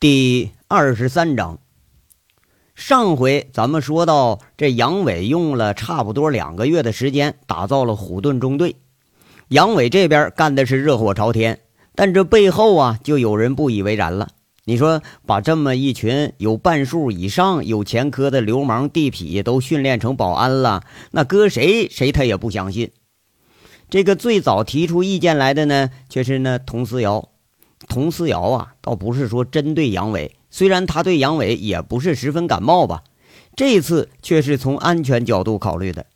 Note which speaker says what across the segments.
Speaker 1: 第二十三章，上回咱们说到，这杨伟用了差不多两个月的时间，打造了虎盾中队。杨伟这边干的是热火朝天，但这背后啊，就有人不以为然了。你说，把这么一群有半数以上有前科的流氓地痞都训练成保安了，那搁谁谁他也不相信。这个最早提出意见来的呢，却是那佟思瑶。佟思瑶啊，倒不是说针对杨伟，虽然他对杨伟也不是十分感冒吧，这次却是从安全角度考虑的。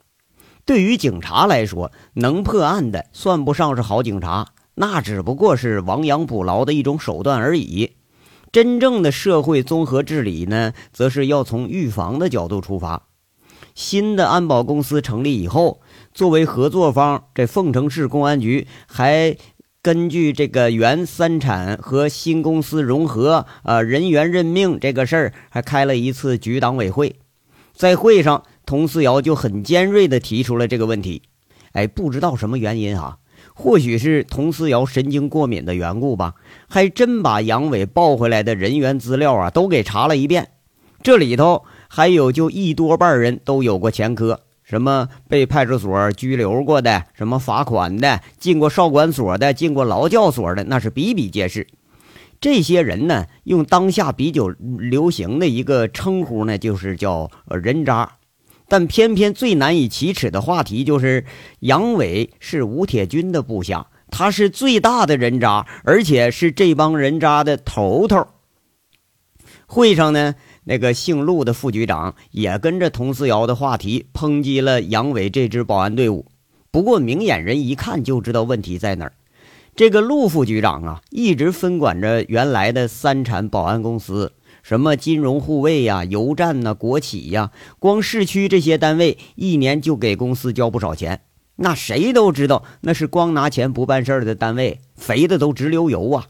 Speaker 1: 对于警察来说，能破案的算不上是好警察，那只不过是亡羊补牢的一种手段而已。真正的社会综合治理呢，则是要从预防的角度出发。新的安保公司成立以后，作为合作方，这凤城市公安局还。根据这个原三产和新公司融合，呃，人员任命这个事儿，还开了一次局党委会。在会上，佟思瑶就很尖锐地提出了这个问题。哎，不知道什么原因啊？或许是佟思瑶神经过敏的缘故吧？还真把杨伟报回来的人员资料啊都给查了一遍，这里头还有就一多半人都有过前科。什么被派出所拘留过的，什么罚款的，进过少管所的，进过劳教所的，那是比比皆是。这些人呢，用当下比较流行的一个称呼呢，就是叫人渣。但偏偏最难以启齿的话题就是杨伟是吴铁军的部下，他是最大的人渣，而且是这帮人渣的头头。会上呢。那个姓陆的副局长也跟着佟思瑶的话题抨击了杨伟这支保安队伍。不过明眼人一看就知道问题在哪儿。这个陆副局长啊，一直分管着原来的三产保安公司，什么金融护卫呀、油站呐、国企呀，光市区这些单位一年就给公司交不少钱。那谁都知道，那是光拿钱不办事儿的单位，肥的都直流油啊。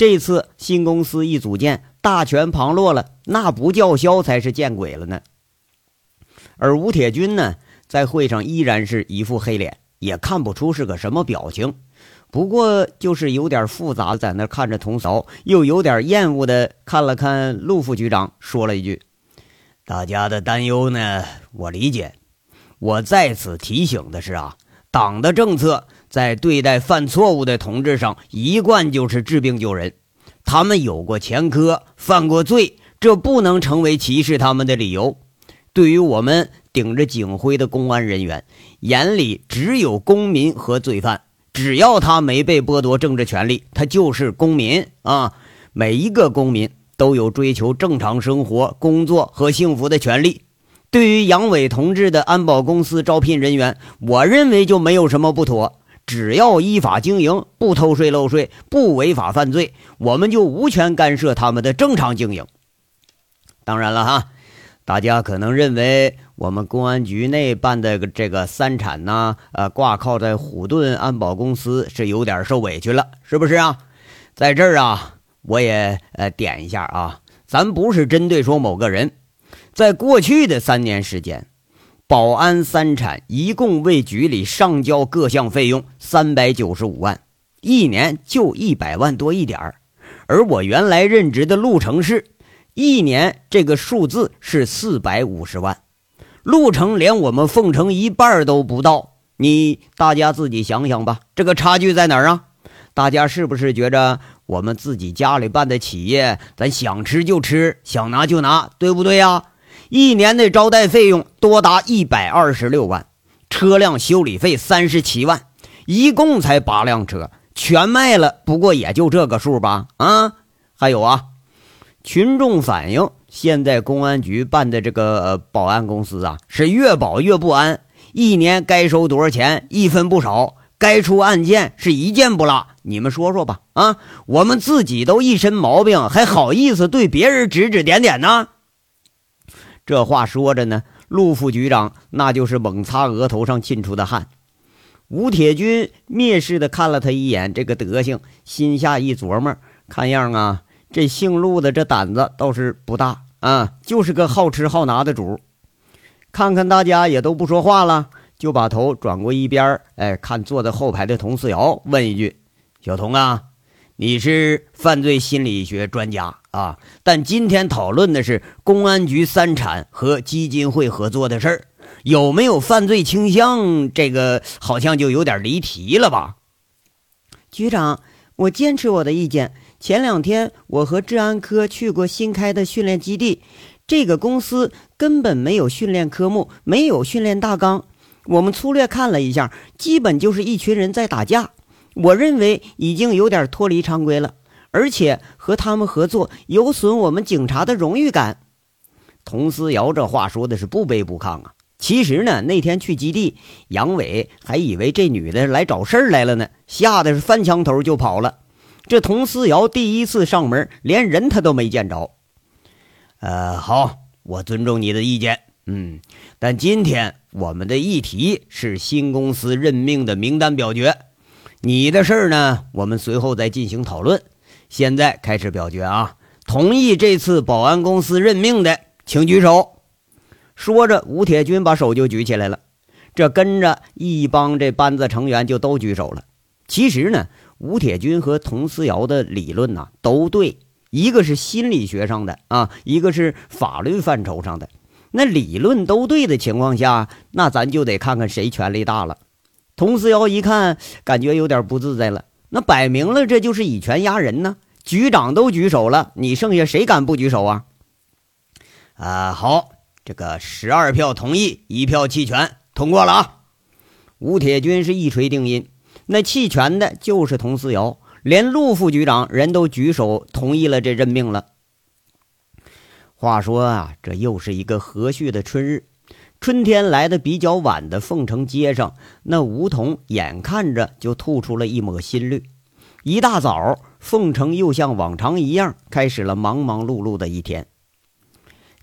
Speaker 1: 这次新公司一组建。大权旁落了，那不叫嚣才是见鬼了呢。而吴铁军呢，在会上依然是一副黑脸，也看不出是个什么表情。不过就是有点复杂，在那看着童嫂，又有点厌恶的看了看陆副局长，说了一句：“大家的担忧呢，我理解。我在此提醒的是啊，党的政策在对待犯错误的同志上，一贯就是治病救人。”他们有过前科，犯过罪，这不能成为歧视他们的理由。对于我们顶着警徽的公安人员，眼里只有公民和罪犯。只要他没被剥夺政治权利，他就是公民啊！每一个公民都有追求正常生活、工作和幸福的权利。对于杨伟同志的安保公司招聘人员，我认为就没有什么不妥。只要依法经营，不偷税漏税，不违法犯罪，我们就无权干涉他们的正常经营。当然了哈，大家可能认为我们公安局内办的这个三产呐，呃，挂靠在虎盾安保公司是有点受委屈了，是不是啊？在这儿啊，我也呃点一下啊，咱不是针对说某个人，在过去的三年时间。保安三产一共为局里上交各项费用三百九十五万，一年就一百万多一点儿。而我原来任职的鹿城市，一年这个数字是四百五十万，鹿城连我们凤城一半都不到。你大家自己想想吧，这个差距在哪儿啊？大家是不是觉着我们自己家里办的企业，咱想吃就吃，想拿就拿，对不对呀？一年的招待费用多达一百二十六万，车辆修理费三十七万，一共才八辆车，全卖了，不过也就这个数吧。啊，还有啊，群众反映，现在公安局办的这个保安公司啊，是越保越不安，一年该收多少钱一分不少，该出案件是一件不落。你们说说吧，啊，我们自己都一身毛病，还好意思对别人指指点点呢？这话说着呢，陆副局长那就是猛擦额头上沁出的汗。吴铁军蔑视的看了他一眼，这个德行，心下一琢磨，看样啊，这姓陆的这胆子倒是不大啊，就是个好吃好拿的主。看看大家也都不说话了，就把头转过一边，哎，看坐在后排的佟四瑶，问一句：“小童啊，你是犯罪心理学专家啊，但今天讨论的是公安局三产和基金会合作的事儿，有没有犯罪倾向？这个好像就有点离题了吧？
Speaker 2: 局长，我坚持我的意见。前两天我和治安科去过新开的训练基地，这个公司根本没有训练科目，没有训练大纲。我们粗略看了一下，基本就是一群人在打架。我认为已经有点脱离常规了，而且和他们合作有损我们警察的荣誉感。
Speaker 1: 佟思瑶这话说的是不卑不亢啊。其实呢，那天去基地，杨伟还以为这女的来找事儿来了呢，吓得是翻墙头就跑了。这佟思瑶第一次上门，连人他都没见着。呃，好，我尊重你的意见，嗯，但今天我们的议题是新公司任命的名单表决。你的事儿呢？我们随后再进行讨论。现在开始表决啊！同意这次保安公司任命的，请举手。说着，吴铁军把手就举起来了。这跟着一帮这班子成员就都举手了。其实呢，吴铁军和佟思瑶的理论呢都对，一个是心理学上的啊，一个是法律范畴上的。那理论都对的情况下，那咱就得看看谁权力大了。佟思瑶一看，感觉有点不自在了。那摆明了，这就是以权压人呢。局长都举手了，你剩下谁敢不举手啊？啊，好，这个十二票同意，一票弃权，通过了啊。吴铁军是一锤定音，那弃权的就是佟思瑶，连陆副局长人都举手同意了这任命了。话说啊，这又是一个和煦的春日。春天来的比较晚的凤城街上，那梧桐眼看着就吐出了一抹新绿。一大早，凤城又像往常一样开始了忙忙碌碌的一天。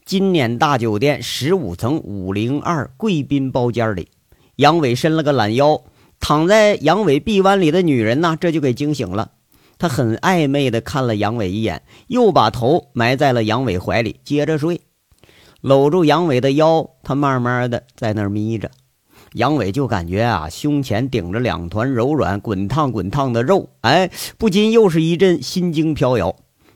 Speaker 1: 金辇大酒店十五层五零二贵宾包间里，杨伟伸了个懒腰，躺在杨伟臂弯里的女人呢，这就给惊醒了。她很暧昧地看了杨伟一眼，又把头埋在了杨伟怀里，接着睡。搂住杨伟的腰，他慢慢的在那儿眯着，杨伟就感觉啊，胸前顶着两团柔软、滚烫滚烫的肉，哎，不禁又是一阵心惊飘摇。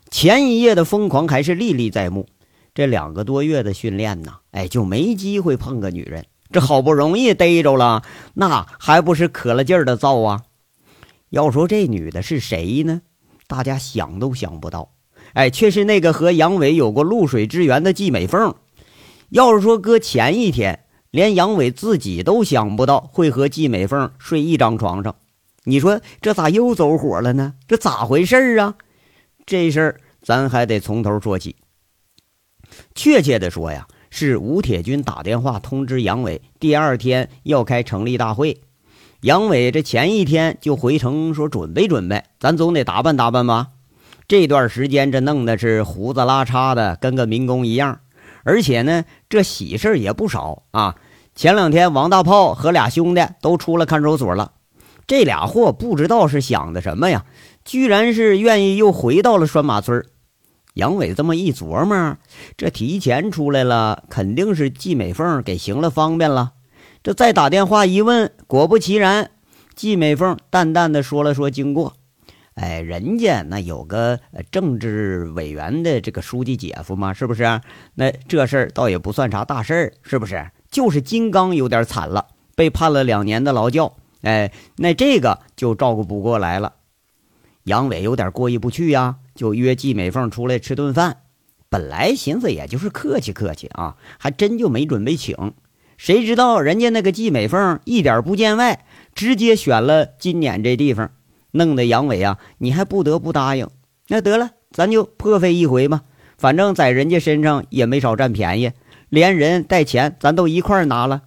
Speaker 1: 前一夜的疯狂还是历历在目，这两个多月的训练呢，哎，就没机会碰个女人。这好不容易逮着了，那还不是可了劲儿的造啊？要说这女的是谁呢？大家想都想不到，哎，却是那个和杨伟有过露水之缘的季美凤。要是说搁前一天，连杨伟自己都想不到会和季美凤睡一张床上，你说这咋又走火了呢？这咋回事啊？这事儿咱还得从头说起。确切的说呀，是吴铁军打电话通知杨伟，第二天要开成立大会。杨伟这前一天就回城说准备准备，咱总得打扮打扮吧。这段时间这弄的是胡子拉碴的，跟个民工一样。而且呢，这喜事也不少啊！前两天王大炮和俩兄弟都出了看守所了，这俩货不知道是想的什么呀，居然是愿意又回到了拴马村。杨伟这么一琢磨，这提前出来了，肯定是季美凤给行了方便了。这再打电话一问，果不其然，季美凤淡淡的说了说经过。哎，人家那有个政治委员的这个书记姐夫嘛，是不是？那这事儿倒也不算啥大事儿，是不是？就是金刚有点惨了，被判了两年的劳教。哎，那这个就照顾不过来了。杨伟有点过意不去呀，就约季美凤出来吃顿饭。本来寻思也就是客气客气啊，还真就没准备请。谁知道人家那个季美凤一点不见外，直接选了金撵这地方。弄得杨伟啊，你还不得不答应？那得了，咱就破费一回吧。反正在人家身上也没少占便宜，连人带钱咱都一块拿了。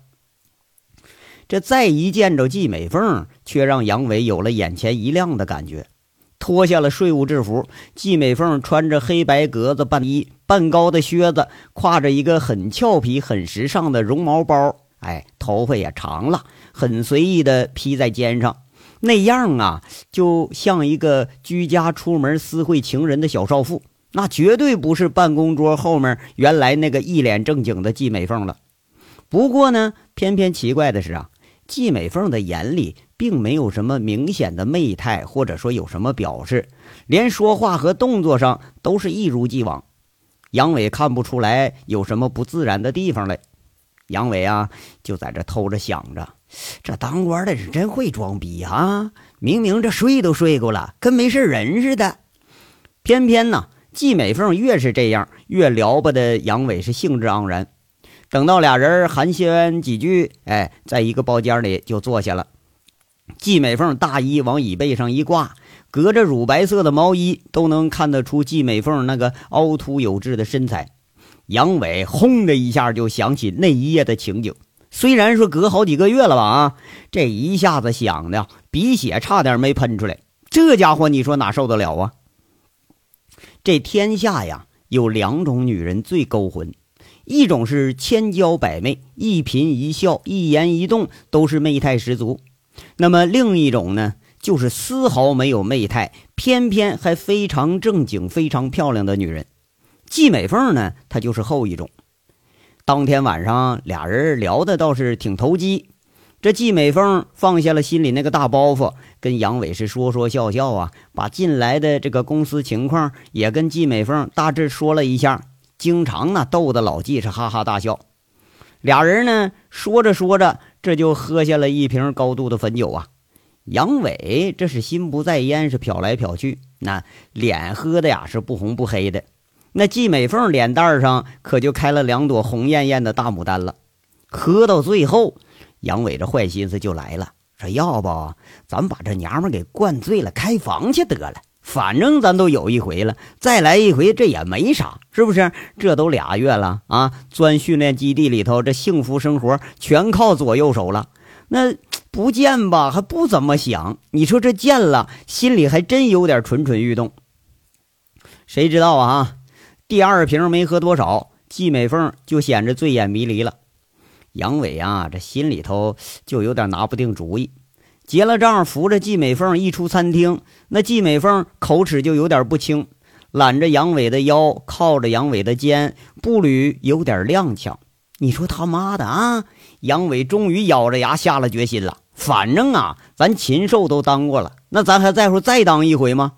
Speaker 1: 这再一见着季美凤，却让杨伟有了眼前一亮的感觉。脱下了税务制服，季美凤穿着黑白格子半衣、半高的靴子，挎着一个很俏皮、很时尚的绒毛包，哎，头发也长了，很随意的披在肩上。那样啊，就像一个居家出门私会情人的小少妇，那绝对不是办公桌后面原来那个一脸正经的季美凤了。不过呢，偏偏奇怪的是啊，季美凤的眼里并没有什么明显的媚态，或者说有什么表示，连说话和动作上都是一如既往。杨伟看不出来有什么不自然的地方来。杨伟啊，就在这偷着想着，这当官的是真会装逼啊！明明这睡都睡过了，跟没事人似的。偏偏呢，季美凤越是这样，越撩拨的杨伟是兴致盎然。等到俩人寒暄几句，哎，在一个包间里就坐下了。季美凤大衣往椅背上一挂，隔着乳白色的毛衣都能看得出季美凤那个凹凸有致的身材。杨伟轰的一下就想起那一夜的情景，虽然说隔好几个月了吧，啊，这一下子想的鼻血差点没喷出来。这家伙，你说哪受得了啊？这天下呀，有两种女人最勾魂，一种是千娇百媚，一颦一笑、一言一动都是媚态十足；那么另一种呢，就是丝毫没有媚态，偏偏还非常正经、非常漂亮的女人。季美凤呢，她就是后一种。当天晚上，俩人聊的倒是挺投机。这季美凤放下了心里那个大包袱，跟杨伟是说说笑笑啊，把近来的这个公司情况也跟季美凤大致说了一下，经常呢逗得老季是哈哈大笑。俩人呢说着说着，这就喝下了一瓶高度的汾酒啊。杨伟这是心不在焉，是瞟来瞟去，那脸喝的呀是不红不黑的。那季美凤脸蛋上可就开了两朵红艳艳的大牡丹了。喝到最后，杨伟这坏心思就来了，说：“要不咱把这娘们给灌醉了，开房去得了。反正咱都有一回了，再来一回这也没啥，是不是？这都俩月了啊，钻训练基地里头，这幸福生活全靠左右手了。那不见吧，还不怎么想。你说这见了，心里还真有点蠢蠢欲动。谁知道啊？”第二瓶没喝多少，季美凤就显着醉眼迷离了。杨伟啊，这心里头就有点拿不定主意。结了账，扶着季美凤一出餐厅，那季美凤口齿就有点不清，揽着杨伟的腰，靠着杨伟的肩，步履有点踉跄。你说他妈的啊！杨伟终于咬着牙下了决心了。反正啊，咱禽兽都当过了，那咱还在乎再当一回吗？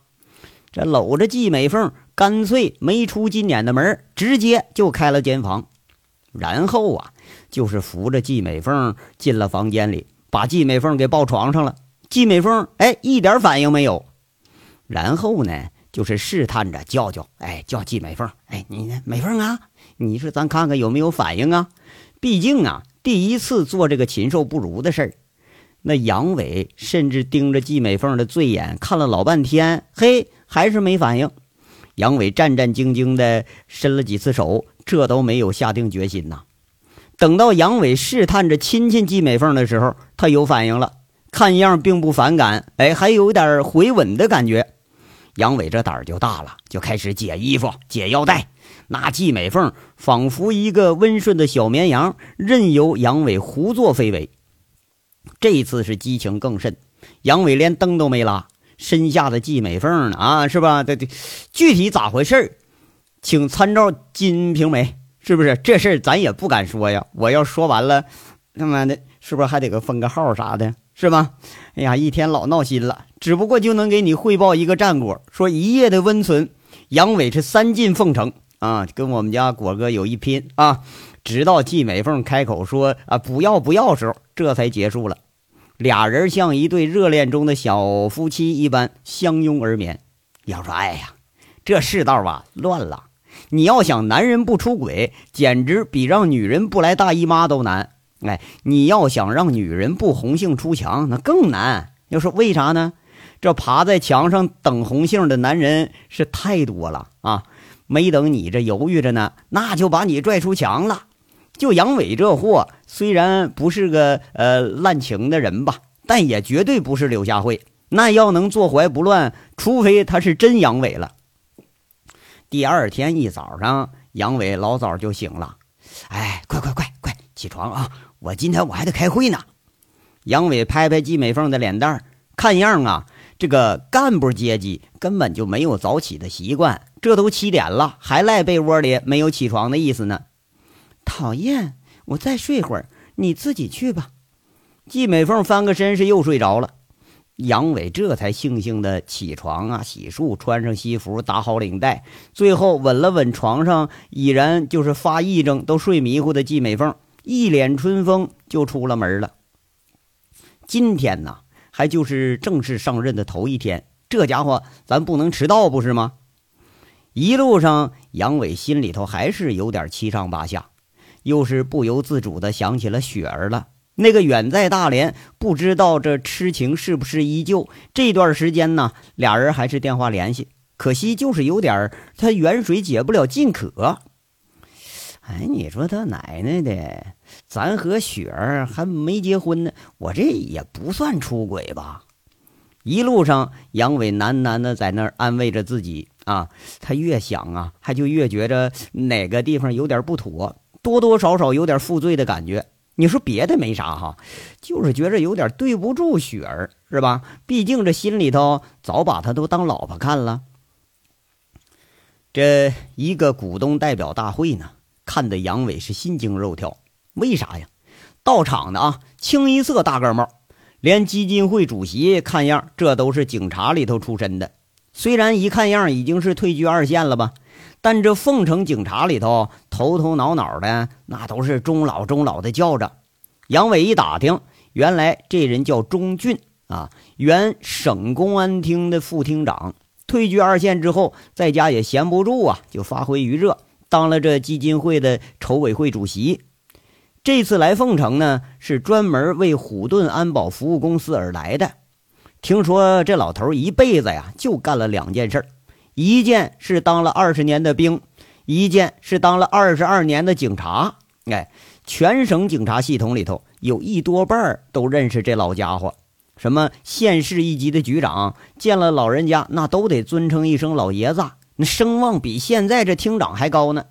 Speaker 1: 这搂着季美凤。干脆没出金撵的门，直接就开了间房，然后啊，就是扶着季美凤进了房间里，把季美凤给抱床上了。季美凤哎，一点反应没有。然后呢，就是试探着叫叫，哎，叫季美凤，哎，你呢，美凤啊，你说咱看看有没有反应啊？毕竟啊，第一次做这个禽兽不如的事儿。那杨伟甚至盯着季美凤的醉眼看了老半天，嘿，还是没反应。杨伟战战兢兢地伸了几次手，这都没有下定决心呐。等到杨伟试探着亲亲季美凤的时候，他有反应了，看样并不反感，哎，还有点回吻的感觉。杨伟这胆儿就大了，就开始解衣服、解腰带。那季美凤仿佛一个温顺的小绵羊，任由杨伟胡作非为。这次是激情更甚，杨伟连灯都没拉。身下的季美凤呢？啊，是吧？对对，具体咋回事请参照《金瓶梅》，是不是？这事儿咱也不敢说呀。我要说完了，他妈的，是不是还得个封个号啥的，是吧？哎呀，一天老闹心了。只不过就能给你汇报一个战果，说一夜的温存，杨伟是三进奉承啊，跟我们家果哥有一拼啊。直到季美凤开口说啊不要不要时候，这才结束了。俩人像一对热恋中的小夫妻一般相拥而眠。要说，哎呀，这世道啊乱了。你要想男人不出轨，简直比让女人不来大姨妈都难。哎，你要想让女人不红杏出墙，那更难。要说为啥呢？这爬在墙上等红杏的男人是太多了啊！没等你这犹豫着呢，那就把你拽出墙了。就杨伟这货，虽然不是个呃滥情的人吧，但也绝对不是柳下惠。那要能坐怀不乱，除非他是真杨伟了。第二天一早上，杨伟老早就醒了。哎，快快快快起床啊！我今天我还得开会呢。杨伟拍拍季美凤的脸蛋看样啊，这个干部阶级根本就没有早起的习惯。这都七点了，还赖被窝里没有起床的意思呢。
Speaker 2: 讨厌，我再睡会儿，你自己去吧。
Speaker 1: 季美凤翻个身是又睡着了。杨伟这才悻悻的起床啊，洗漱，穿上西服，打好领带，最后吻了吻床上已然就是发癔症、都睡迷糊的季美凤，一脸春风就出了门了。今天呢，还就是正式上任的头一天，这家伙咱不能迟到，不是吗？一路上，杨伟心里头还是有点七上八下，又是不由自主的想起了雪儿了。那个远在大连，不知道这痴情是不是依旧。这段时间呢，俩人还是电话联系，可惜就是有点他远水解不了近渴。哎，你说他奶奶的，咱和雪儿还没结婚呢，我这也不算出轨吧？一路上，杨伟喃喃的在那儿安慰着自己啊，他越想啊，他就越觉着哪个地方有点不妥，多多少少有点负罪的感觉。你说别的没啥哈，就是觉着有点对不住雪儿，是吧？毕竟这心里头早把她都当老婆看了。这一个股东代表大会呢，看得杨伟是心惊肉跳。为啥呀？到场的啊，清一色大个帽，连基金会主席看样，这都是警察里头出身的。虽然一看样已经是退居二线了吧。但这凤城警察里头，头头脑脑的那都是中老中老的叫着。杨伟一打听，原来这人叫钟俊啊，原省公安厅的副厅长，退居二线之后，在家也闲不住啊，就发挥余热，当了这基金会的筹委会主席。这次来凤城呢，是专门为虎盾安保服务公司而来的。听说这老头一辈子呀，就干了两件事。一件是当了二十年的兵，一件是当了二十二年的警察。哎，全省警察系统里头有一多半都认识这老家伙。什么县市一级的局长，见了老人家那都得尊称一声老爷子，那声望比现在这厅长还高呢。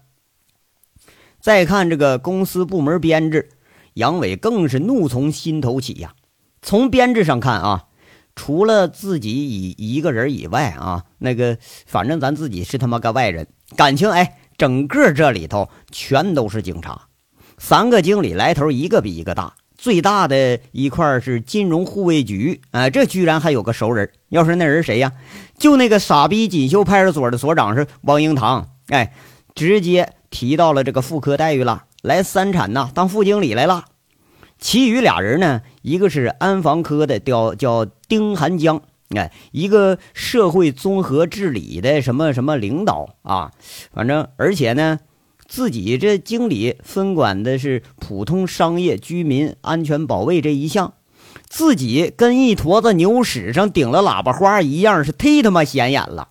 Speaker 1: 再看这个公司部门编制，杨伟更是怒从心头起呀。从编制上看啊。除了自己以一个人以外啊，那个反正咱自己是他妈个外人。感情哎，整个这里头全都是警察。三个经理来头一个比一个大，最大的一块是金融护卫局，啊，这居然还有个熟人。要是那人谁呀？就那个傻逼锦绣派出所的所长是王英堂，哎，直接提到了这个副科待遇了，来三产呐，当副经理来了。其余俩人呢？一个是安防科的，叫叫丁寒江，哎，一个社会综合治理的什么什么领导啊，反正而且呢，自己这经理分管的是普通商业、居民安全保卫这一项，自己跟一坨子牛屎上顶了喇叭花一样，是忒他妈显眼了。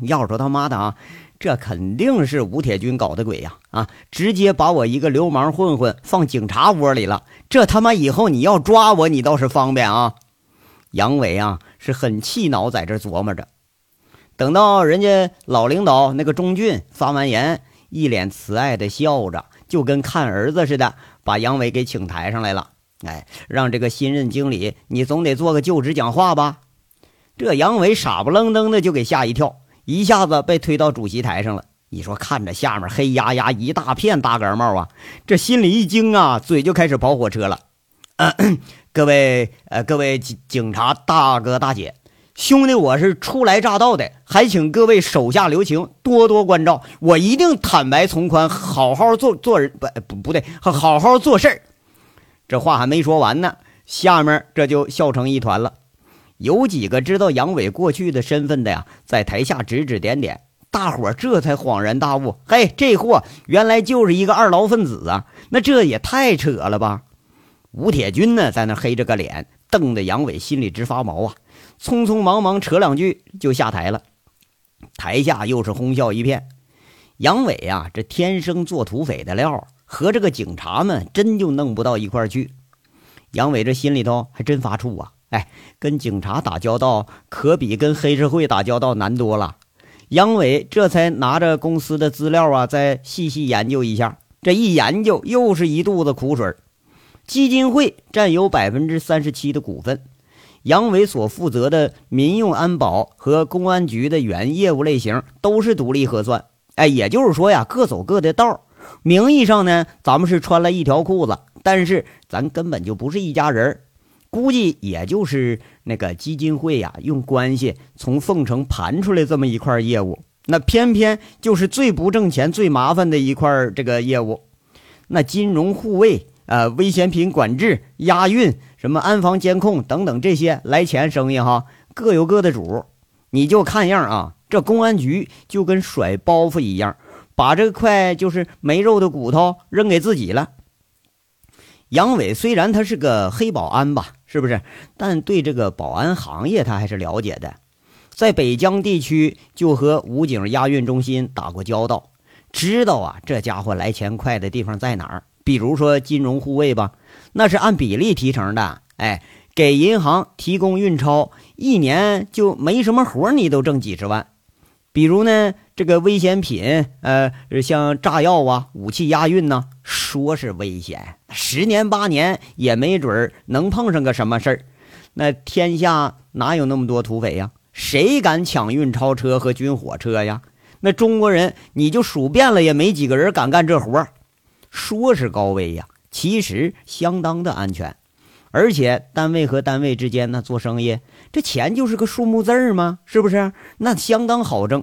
Speaker 1: 要说他妈的啊！这肯定是吴铁军搞的鬼呀！啊，直接把我一个流氓混混放警察窝里了。这他妈以后你要抓我，你倒是方便啊！杨伟啊，是很气恼，在这琢磨着。等到人家老领导那个钟俊发完言，一脸慈爱的笑着，就跟看儿子似的，把杨伟给请台上来了。哎，让这个新任经理，你总得做个就职讲话吧？这杨伟傻不愣登的就给吓一跳。一下子被推到主席台上了。你说看着下面黑压压一大片大盖帽啊，这心里一惊啊，嘴就开始跑火车了。各位呃，各位警警察大哥大姐，兄弟我是初来乍到的，还请各位手下留情，多多关照。我一定坦白从宽，好好做做人，不不不对，好好做事儿。这话还没说完呢，下面这就笑成一团了。有几个知道杨伟过去的身份的呀，在台下指指点点，大伙这才恍然大悟：嘿，这货原来就是一个二劳分子啊！那这也太扯了吧！吴铁军呢，在那黑着个脸，瞪得杨伟心里直发毛啊！匆匆忙忙扯两句就下台了。台下又是哄笑一片。杨伟啊，这天生做土匪的料，和这个警察们真就弄不到一块去。杨伟这心里头还真发怵啊！哎，跟警察打交道可比跟黑社会打交道难多了。杨伟这才拿着公司的资料啊，再细细研究一下。这一研究，又是一肚子苦水。基金会占有百分之三十七的股份，杨伟所负责的民用安保和公安局的原业务类型都是独立核算。哎，也就是说呀，各走各的道。名义上呢，咱们是穿了一条裤子。但是咱根本就不是一家人估计也就是那个基金会呀，用关系从凤城盘出来这么一块业务，那偏偏就是最不挣钱、最麻烦的一块这个业务。那金融护卫、呃危险品管制、押运、什么安防监控等等这些来钱生意哈，各有各的主。你就看样啊，这公安局就跟甩包袱一样，把这块就是没肉的骨头扔给自己了。杨伟虽然他是个黑保安吧，是不是？但对这个保安行业他还是了解的，在北疆地区就和武警押运中心打过交道，知道啊这家伙来钱快的地方在哪儿。比如说金融护卫吧，那是按比例提成的，哎，给银行提供运钞，一年就没什么活，你都挣几十万。比如呢，这个危险品，呃，像炸药啊、武器押运呢，说是危险，十年八年也没准能碰上个什么事儿。那天下哪有那么多土匪呀？谁敢抢运钞车和军火车呀？那中国人你就数遍了也没几个人敢干这活。说是高危呀，其实相当的安全。而且单位和单位之间呢做生意，这钱就是个数目字儿吗？是不是？那相当好挣。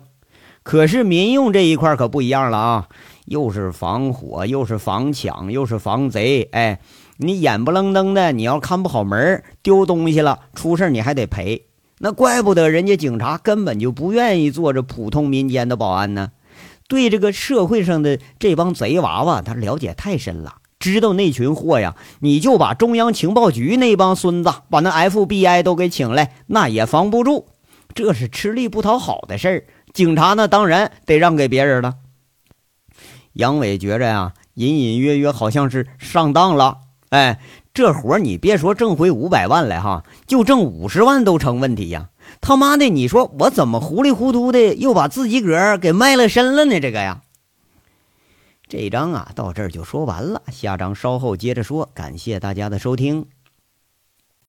Speaker 1: 可是民用这一块可不一样了啊，又是防火，又是防抢，又是防贼。哎，你眼不愣登的，你要看不好门，丢东西了，出事你还得赔。那怪不得人家警察根本就不愿意做这普通民间的保安呢。对这个社会上的这帮贼娃娃，他了解太深了。知道那群货呀，你就把中央情报局那帮孙子，把那 FBI 都给请来，那也防不住。这是吃力不讨好的事儿。警察那当然得让给别人了。杨伟觉着呀，隐隐约约好像是上当了。哎，这活你别说挣回五百万来哈，就挣五十万都成问题呀。他妈的，你说我怎么糊里糊涂的又把自己个儿给卖了身了呢？这个呀。这章啊，到这儿就说完了。下章稍后接着说。感谢大家的收听。